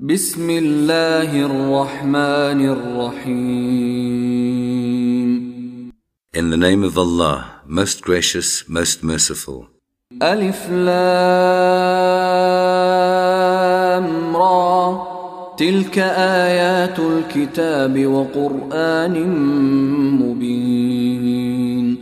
بسم الله الرحمن الرحيم In the name of Allah, most gracious, most merciful. ألف لام را تلك آيات الكتاب وقرآن مبين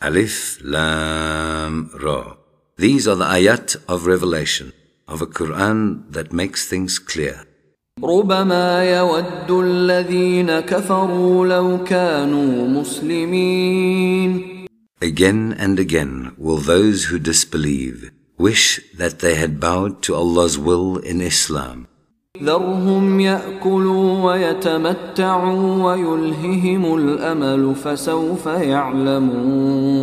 Alif Lam Ra. These are the ayat of revelation of a Quran that makes things clear. ربما يود الذين كفروا لو كانوا مسلمين Again and again will those who disbelieve wish that they had bowed to Allah's will in Islam. ذرهم يأكلوا ويتمتعوا ويلههم الأمل فسوف يعلمون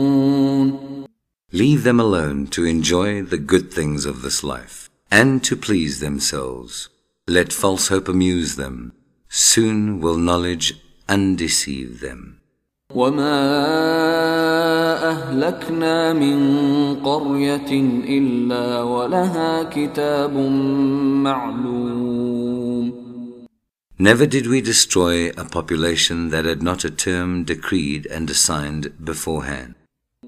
Leave them alone to enjoy the good things of this life and to please themselves. Let false hope amuse them. Soon will knowledge undeceive them. وما أهلكنا من قرية إلا ولها كتاب معلوم Never did we destroy a population that had not a term decreed and assigned beforehand.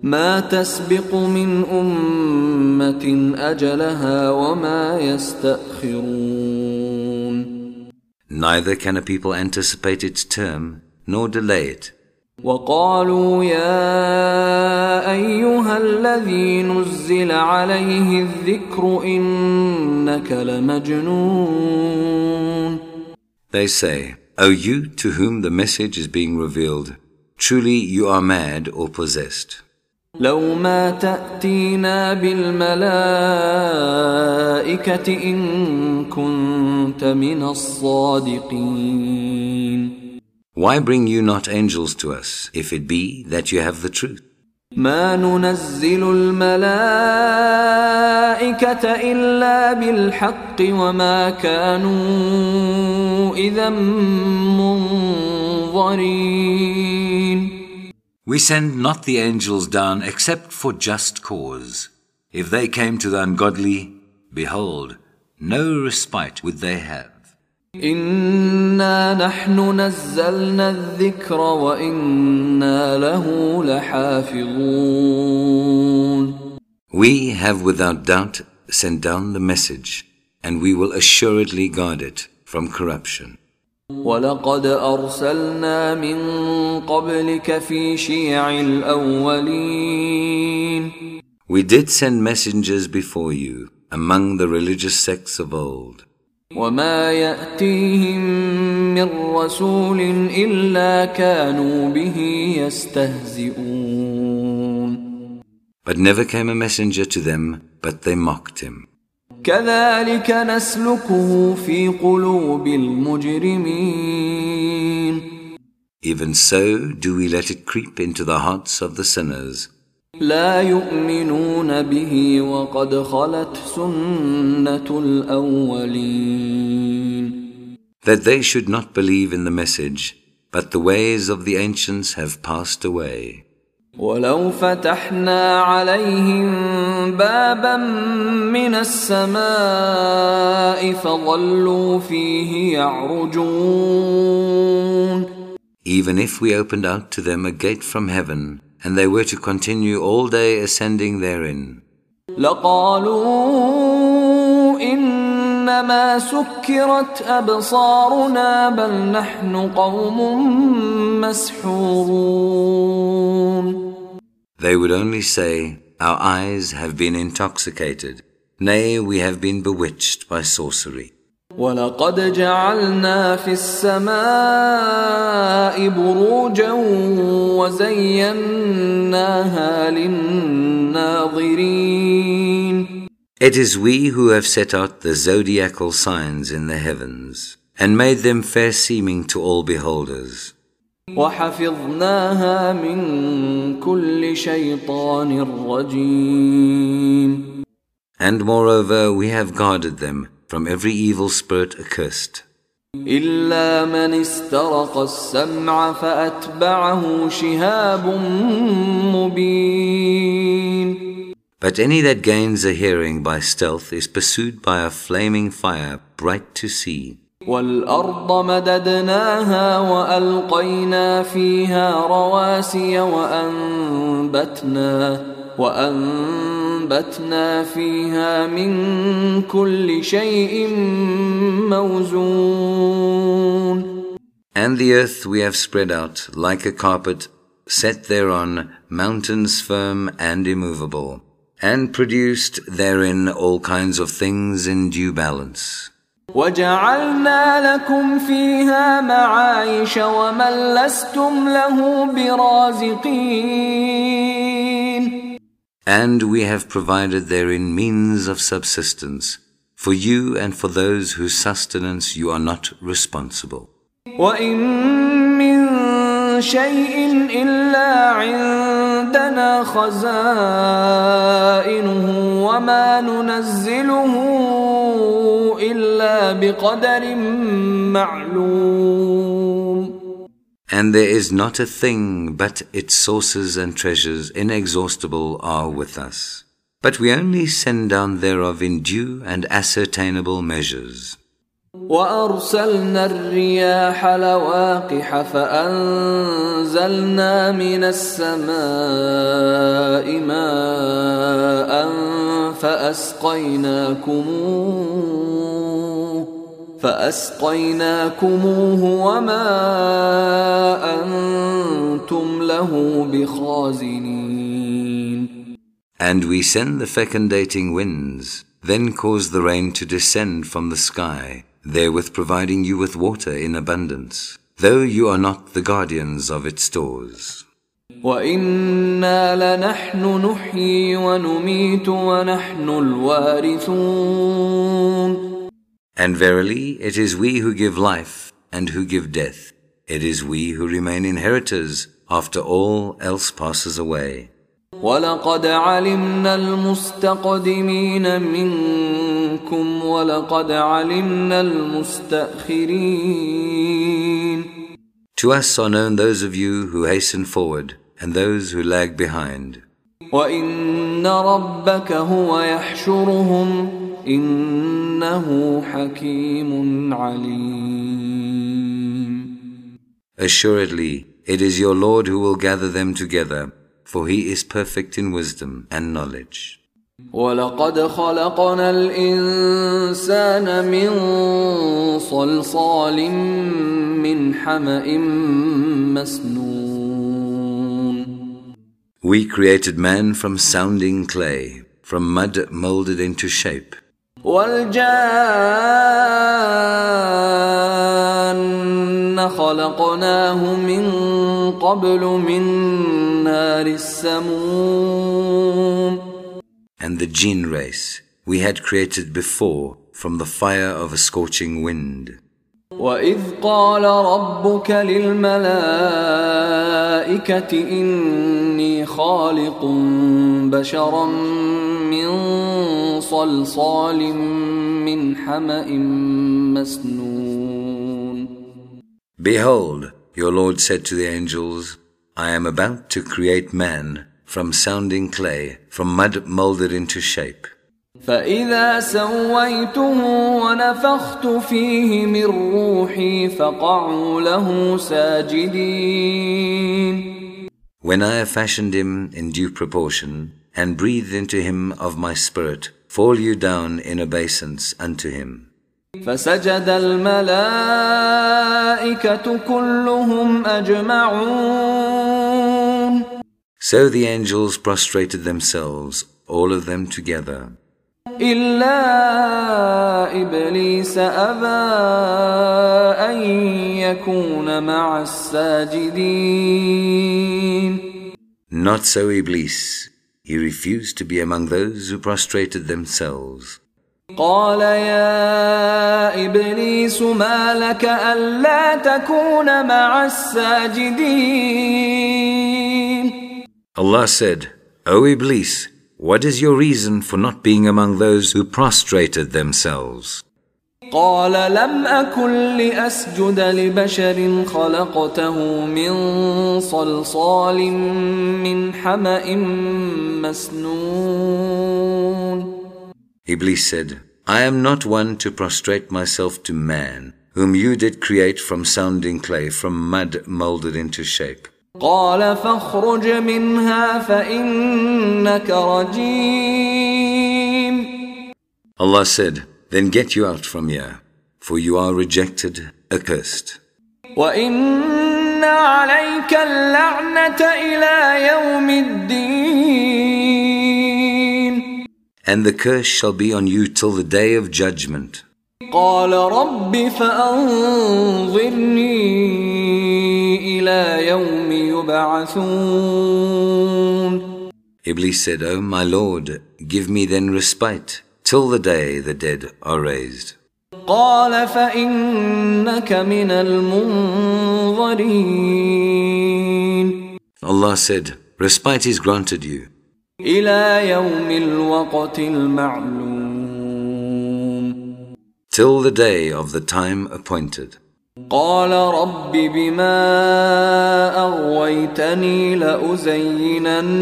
ما تسبق من أمة أجلها وما يستأخرون Neither can a people anticipate its term nor delay it. وقالوا يا أيها الذي نزل عليه الذكر إنك لمجنون They say, O you to whom the message is being revealed, truly you are mad or possessed. لو ما تأتينا بالملائكة إن كنت من الصادقين Why bring you not angels to us, if it be that you have the truth? ما ننزل الملائكة إلا بالحق وما كانوا إذا منظرين We send not the angels down except for just cause. If they came to the ungodly, behold, no respite would they have. إنا نحن نزلنا الذكر وإنا له لحافظون We have without doubt sent down the message, and we will assuredly guard it from corruption. ولقد أرسلنا من قبلك في شيع الأولين We did send messengers before you among the religious sects of old. وما يأتيهم من رسول إلا كانوا به يستهزئون But never came a messenger to them, but they mocked him. كذلك نسلكه في قلوب المجرمين Even so do we let it creep into the hearts of the sinners. لا يؤمنون به وقد خلت سنة الأولين that they should not believe in the message, but the ways of the ancients have passed away. ولو فتحنا عليهم بابا من السماء فظلوا فيه يعرجون Even if we opened out to them a gate from heaven, and they were to continue all day ascending therein, لقالوا إنما سكرت أبصارنا بل نحن قوم مسحورون they would only say, Our eyes have been intoxicated. Nay, we have been bewitched by sorcery. ولقد جعلنا في السماء بروجا وزيناها للناظرين It is we who have set out the zodiacal signs in the heavens, and made them fair seeming to all beholders. وحفظناها من كل شيطان رجيم And moreover, we have guarded them from every evil spirit accursed. إلا من استرق السمع فأتبعه شهاب مبين But any that gains a hearing by stealth is pursued by a flaming fire bright to see. والأرض مددناها وألقينا فيها رواسي وأنبتنا وأنبتنا فيها من كل شيء موزون And the earth we have spread out like a carpet, set thereon mountains firm and immovable, and produced therein all kinds of things in due balance. وجعلنا لكم فيها معايش ومن لستم له برازقين And we have provided therein means of subsistence for you and for those whose sustenance you are not responsible. وإن من شيء إلا عندنا خزائنه وما ننزله إلا بقدر معلوم And there is not a thing but its sources and treasures inexhaustible are with us. But we only send down thereof in due and ascertainable measures. وأرسلنا الرياح لواقح فأنزلنا من السماء ماء فأسقيناكموه فأسقيناكموه وما أنتم له بخازنين. And we send the fecundating winds, then cause the rain to descend from the sky, therewith providing you with water in abundance, though you are not the guardians of its stores. وَإِنَّا لَنَحْنُ نُحْيِي وَنُمِيتُ وَنَحْنُ الْوَارِثُونَ And verily, it is we who give life and who give death. It is we who remain inheritors after all else passes away. وَلَقَدْ عَلِمْنَا الْمُسْتَقْدِمِينَ مِنْكُمْ وَلَقَدْ عَلِمْنَا الْمُسْتَأْخِرِينَ To us are known those of you who hasten forward and those who lag behind. وَإِنَّ رَبَّكَ هُوَ يَحْشُرُهُمْ إِنَّهُ حَكِيمٌ عَلِيمٌ Assuredly, it is your Lord who will gather them together. for he is perfect in wisdom and knowledge. وَلَقَدْ خَلَقْنَا الْإِنسَانَ مِنْ صَلْصَالٍ مِنْ حَمَإٍ مَسْنُونَ We created man from sounding clay, from mud molded into shape. وَالْجَانَّ خَلَقْنَاهُ مِنْ قَبْلُ مِنْ نَارِ السَّمُومِ And the jinn race we had created before from the fire of a scorching wind. وَإِذْ قَالَ رَبُّكَ لِلْمَلَائِكَةِ إِنِّي خَالِقٌ بَشَرًا مِّن صَلْصَالٍ مِّنْ حَمَإٍ مَّسْنُونٍ Behold, your Lord said to the angels, I am about to create man from sounding clay, from mud molded into shape. فَإِذَا سَوَّيْتُهُ وَنَفَخْتُ فِيهِ مِنْ رُوحِي فَقَعُوا لَهُ سَاجِدِينَ When I have fashioned him in due proportion, and breathed into him of my spirit, fall you down in obeisance unto him. فَسَجَدَ الْمَلَائِكَةُ كُلُّهُمْ أَجْمَعُونَ So the angels prostrated themselves, all of them together. إلا إبليس أبى أن يكون مع الساجدين Not so Iblis. He refused to be among those who prostrated themselves. قال يا إبليس ما لك ألا تكون مع الساجدين Allah said, O Iblis, what is your reason for not being among those who prostrated themselves? قال لم أكن لأسجد لبشر خلقته من صلصال من حمأ مسنون Iblis said, I am not one to prostrate myself to man, whom you did create from sounding clay, from mud molded into shape. قال فاخرج منها فإنك رجيم Allah said, Then get you out from here, for you are rejected, accursed. وَإِنَّ عَلَيْكَ اللَّعْنَةَ إِلَى يَوْمِ الدِّينِ And the curse shall be on you till the day of judgment. قال رب فأنظرني إلى يوم يبعثون Iblis said, O my Lord, give me then respite till the day the dead are raised. قال فإنك من المنظرين Allah said, Respite is granted you. إلى يوم الوقت المعلوم Till the day of the time appointed. قال رب بما أغويتني لأزينن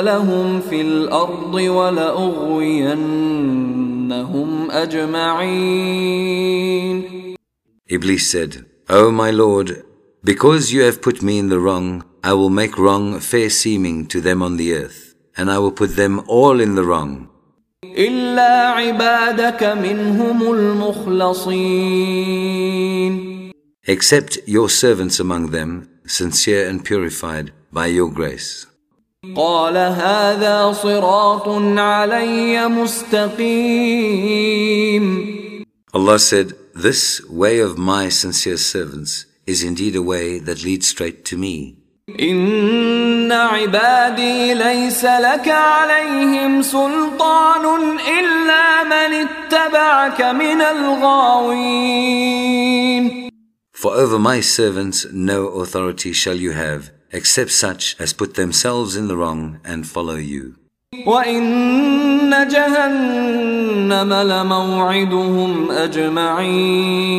لهم في الأرض ولأغوينهم أجمعين Iblis said, O my Lord, because you have put me in the wrong, I will make wrong fair seeming to them on the earth, and I will put them all in the wrong. إلا عبادك منهم المخلصين Except your servants among them, sincere and purified by your grace. قال هذا صراط علي مستقيم Allah said, This way of my sincere servants is indeed a way that leads straight to me. إن عبادي ليس لك عليهم سلطان إلا من اتبعك من الغاوين For over my servants no authority shall you have, except such as put themselves in the wrong and follow you. وإن جهنم لموعدهم أجمعين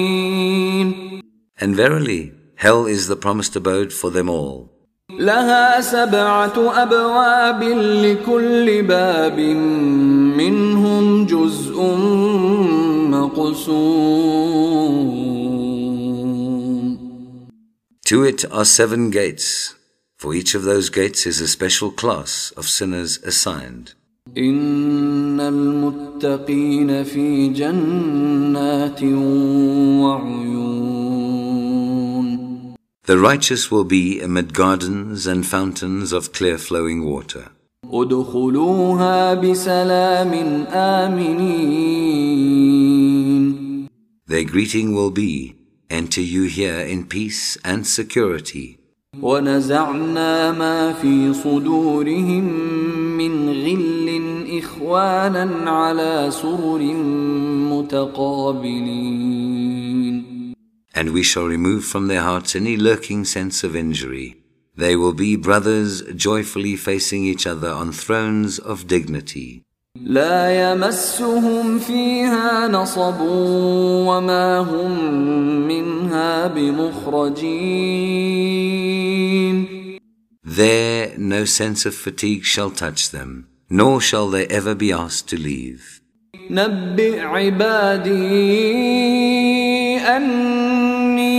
And verily, hell is the promised abode for them all. لها سبعة أبواب لكل باب منهم جزء مقسوم To it are seven gates. For each of those gates is a special class of sinners assigned. إن المتقين في جنات وعيون The righteous will be amid gardens and fountains of clear flowing water. ادخلوها بسلام آمنين Their greeting will be, Enter you here in peace and security. ونزعنا ما في صدورهم من غل إخوانا على سرر متقابلين And we shall remove from their hearts any lurking sense of injury. They will be brothers joyfully facing each other on thrones of dignity. لا يمسهم فيها نصب وما هم منها بمخرجين There no sense of fatigue shall touch them, nor shall they ever be asked to leave. نبئ عبادي أني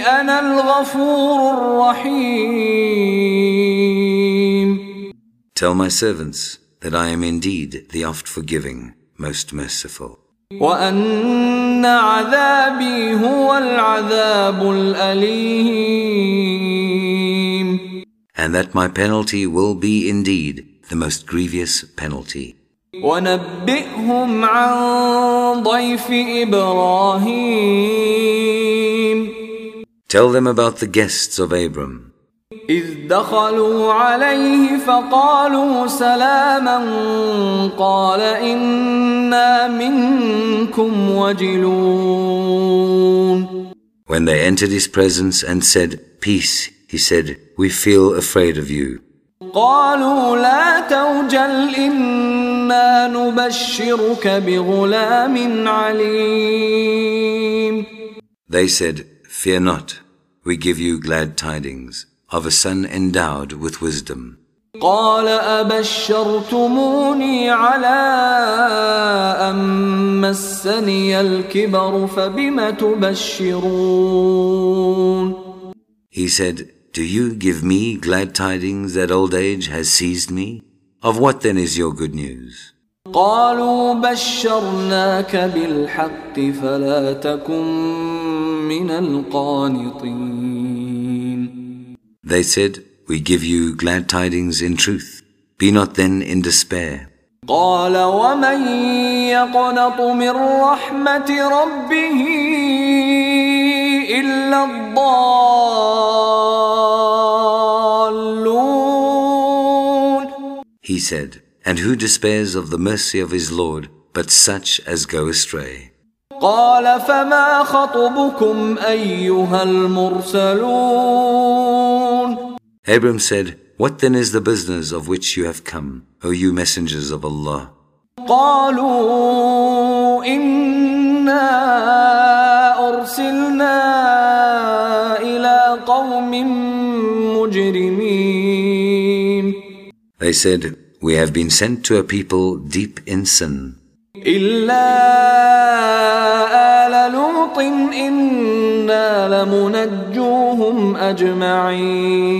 أنا الغفور الرحيم Tell my servants that I am indeed the oft-forgiving, most merciful. وأن عذابي هو العذاب الأليم And that my penalty will be indeed the most grievous penalty. ونبئهم عن ضيف إبراهيم Tell them about the guests of Abram. إذ دخلوا عليه فقالوا سلاما قال إنا منكم وجلون When they entered his presence and said, Peace, he said, We feel afraid of you. قالوا لا توجل إنا إنا نبشرك بغلام عليم They said, Fear not, we give you glad tidings of a son endowed with wisdom. قال أبشرتموني على أن مسني الكبر فبم تبشرون He said, Do you give me glad tidings that old age has seized me? Of what then is your good news? قالوا بشرناك بالحق فلا تكن من القانطين They said, We give you glad tidings in truth. Be not then in despair. قال ومن يقنط من رحمة ربه إلا الضالون He said, And who despairs of the mercy of his Lord, but such as go astray? قال فما خطبكم أيها المرسلون Abram said, What then is the business of which you have come, O you messengers of Allah? قالوا إنا أرسلنا إلى قوم مجرمين They said, We have been sent to a people deep in sin. إلا آل لوط إنا لمنجوهم أجمعين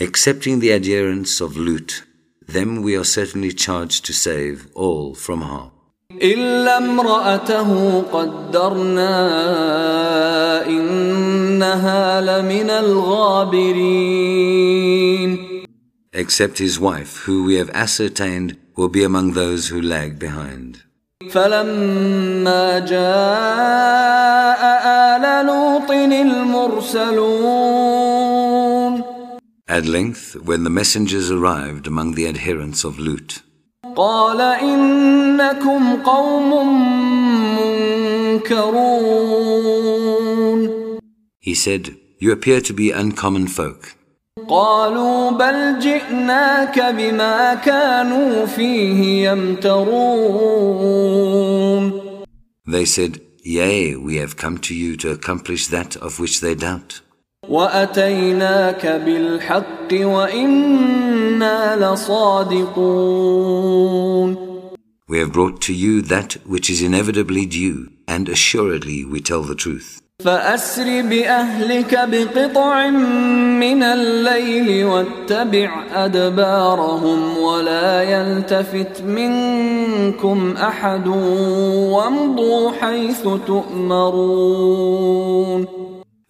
Excepting the adherents of Lut, them we are certainly charged to save all from harm. إلا امرأته قدرنا إنها لمن الغابرين Except his wife, who we have ascertained will be among those who lag behind. فلما جاء آل لوط المرسلون At length, when the messengers arrived among the adherents of Lut, قال إنكم قوم منكرون he said, You appear to be uncommon folk. قالوا بل جئناك بما كانوا فيه يمترون They said, Yea, we have come to you to accomplish that of which they doubt. وأتيناك بالحق وإنا لصادقون We have brought to you that which is inevitably due, and assuredly we tell the truth. فأسر بأهلك بقطع من الليل واتبع أدبارهم ولا يلتفت منكم أحد وامضوا حيث تؤمرون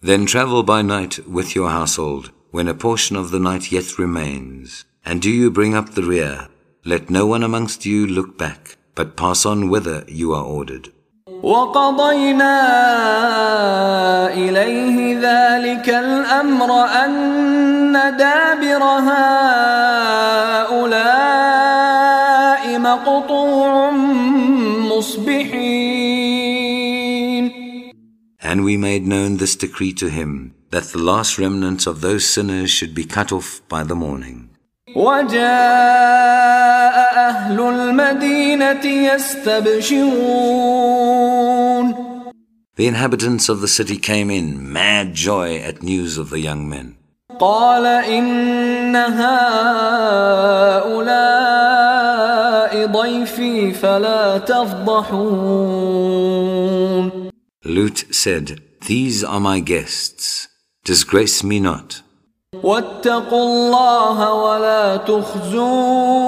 Then travel by night with your household, when a portion of the night yet remains. And do you bring up the rear? Let no one amongst you look back, but pass on whither you are ordered. وقضينا إليه ذلك الأمر أن دابر هؤلاء مقطوع مصبحين And we made known this decree to him, that the last remnants of those sinners should be cut off by the morning. وجاء أهل المدينة يستبشرون The inhabitants of the city came in mad joy at news of the young men. قال إن هؤلاء ضيفي فلا تفضحون Lut said, These are my guests. Disgrace me not. واتقوا الله ولا تخزون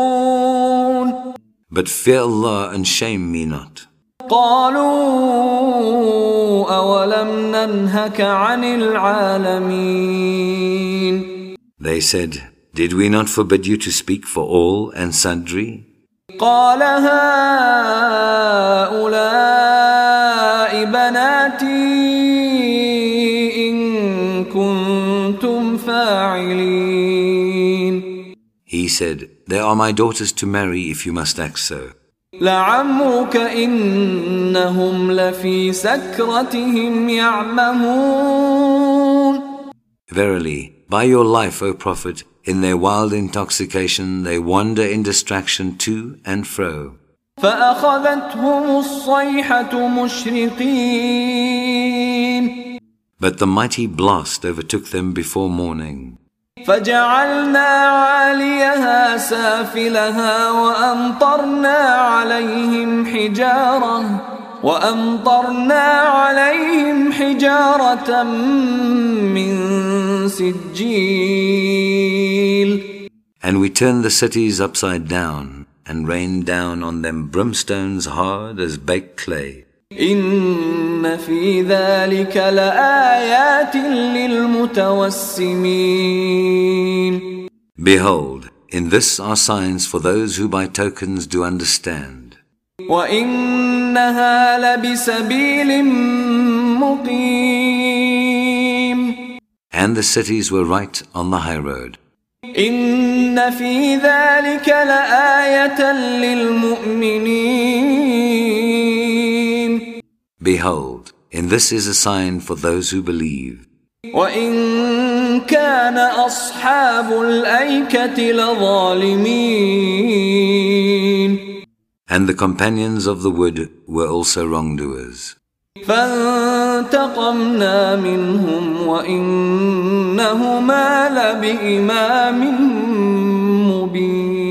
But fear Allah and shame me not. قالوا أولم ننهك عن العالمين They said, Did we not forbid you to speak for all and sundry? قال هؤلاء بناتي فاعلين He said, They are my daughters to marry if you must act so. لعمرك إنهم لفي سكرتهم يعمهون Verily, by your life, O Prophet, In their wild intoxication they wander in distraction to and fro. فأخذتهم الصيحة مشرقين But the mighty blast overtook them before morning. فجعلنا عاليها سافلها وأمطرنا عليهم حجارة وأمطرنا عليهم حجارة من سجيل And we turned the cities upside down and rained down on them brimstones hard as baked clay. إن في ذلك لآيات للمتوسمين Behold, in this are signs for those who by tokens do understand. وإنها لبسبيل مقيم And the cities were right on the high road. إن في ذلك لآية للمؤمنين Behold, in this is a sign for those who believe. وإن كان أصحاب الأيكة لظالمين And the companions of the wood were also wrongdoers. فانتقمنا منهم وإنهما لبإمام مبين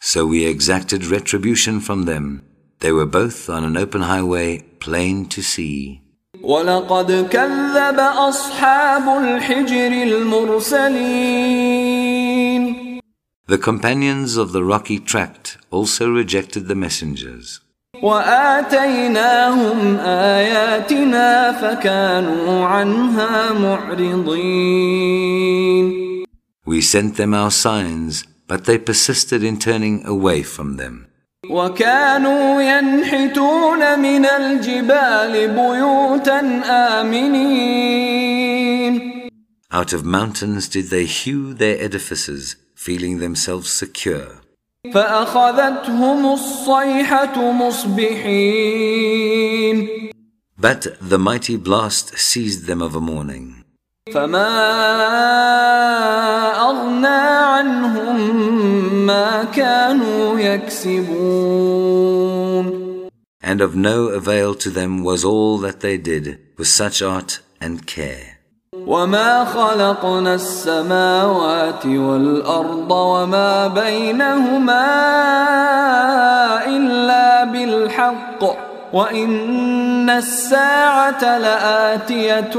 So we exacted retribution from them. They were both on an open highway, plain to see. ولقد كذب أصحاب الحجر المرسلين The companions of the rocky tract also rejected the messengers. وآتيناهم آياتنا فكانوا عنها معرضين We sent them our signs, but they persisted in turning away from them. وكانوا ينحتون من الجبال بيوتا آمنين Out of mountains did they hew their edifices, feeling themselves secure. فأخذتهم الصيحة مصبحين But the mighty blast seized them of a morning. فما أغنى عنهم ما كانوا يكسبون And of no avail to them was all that they did with such art and care. وما خلقنا السماوات والأرض وما بينهما إلا بالحق وإن الساعة لآتية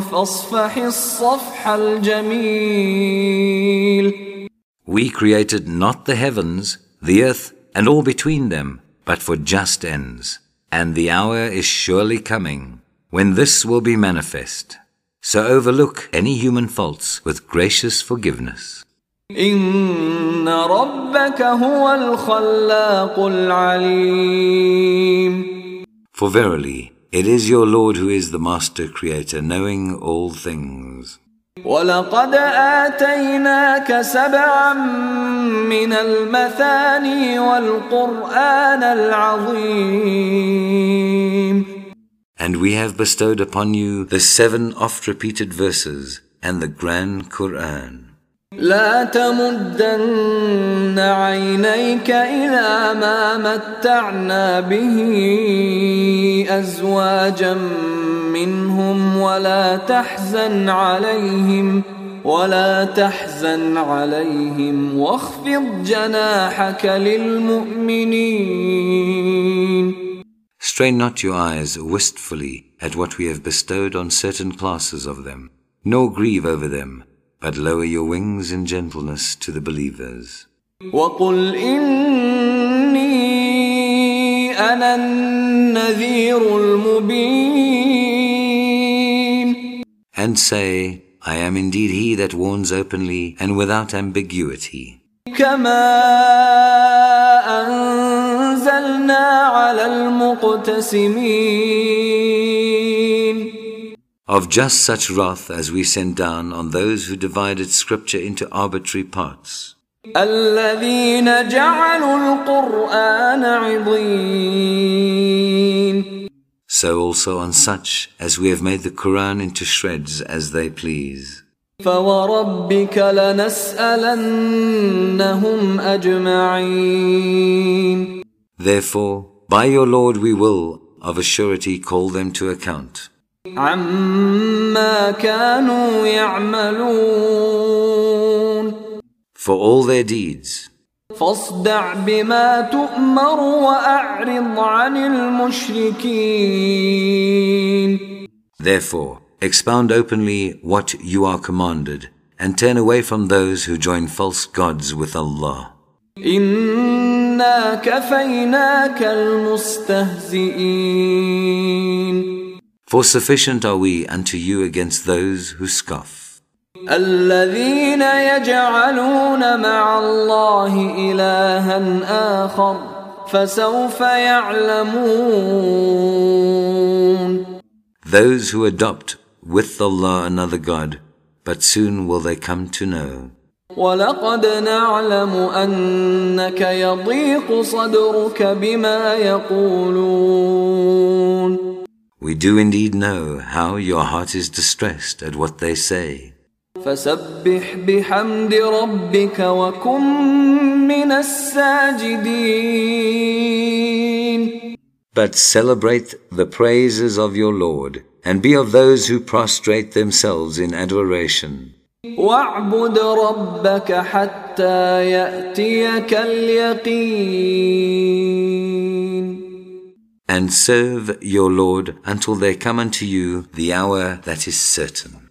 فاصفح الصفح الجميل We created not the heavens, the earth, and all between them, but for just ends. And the hour is surely coming, when this will be manifest. So overlook any human faults with gracious forgiveness. إن ربك هو الخلاق العليم For verily, it is your Lord who is the Master Creator, knowing all things. ولقد آتيناك سبعا من المثاني والقرآن العظيم And we have bestowed upon you the seven oft-repeated verses and the grand Qur'an. لا تمدن عينيك إلى ما متعنا به أزواجا منهم ولا تحزن عليهم ولا تحزن عليهم واخفض جناحك للمؤمنين Strain not your eyes wistfully at what we have bestowed on certain classes of them, nor grieve over them, but lower your wings in gentleness to the believers. وقل إني أنا النذير المبين And say, I am indeed he that warns openly and without ambiguity. كما أنزلنا على المقتسمين Of just such wrath as we sent down on those who divided scripture into arbitrary parts. الذين جعلوا القرآن عضين So also on such as we have made the Quran into shreds as they please. فوربك لنسألنهم أجمعين Therefore, by your Lord we will, of a surety, call them to account. عما كانوا يعملون For all their deeds. فاصدع بما تؤمر وأعرض عن المشركين Therefore, expound openly what you are commanded, and turn away from those who join false gods with Allah. إنا كفيناك المستهزئين For sufficient are we unto you against those who scoff. الذين يجعلون مع الله إلها آخر فسوف يعلمون Those who adopt with Allah another God, but soon will they come to know. ولقد نعلم أنك يضيق صدرك بما يقولون We do indeed know how your heart is distressed at what they say. فسبح بحمد ربك وكن من الساجدين But celebrate the praises of your Lord, and be of those who prostrate themselves in adoration. واعبد ربك حتى يأتيك اليقين and serve your Lord until there come unto you the hour that is certain.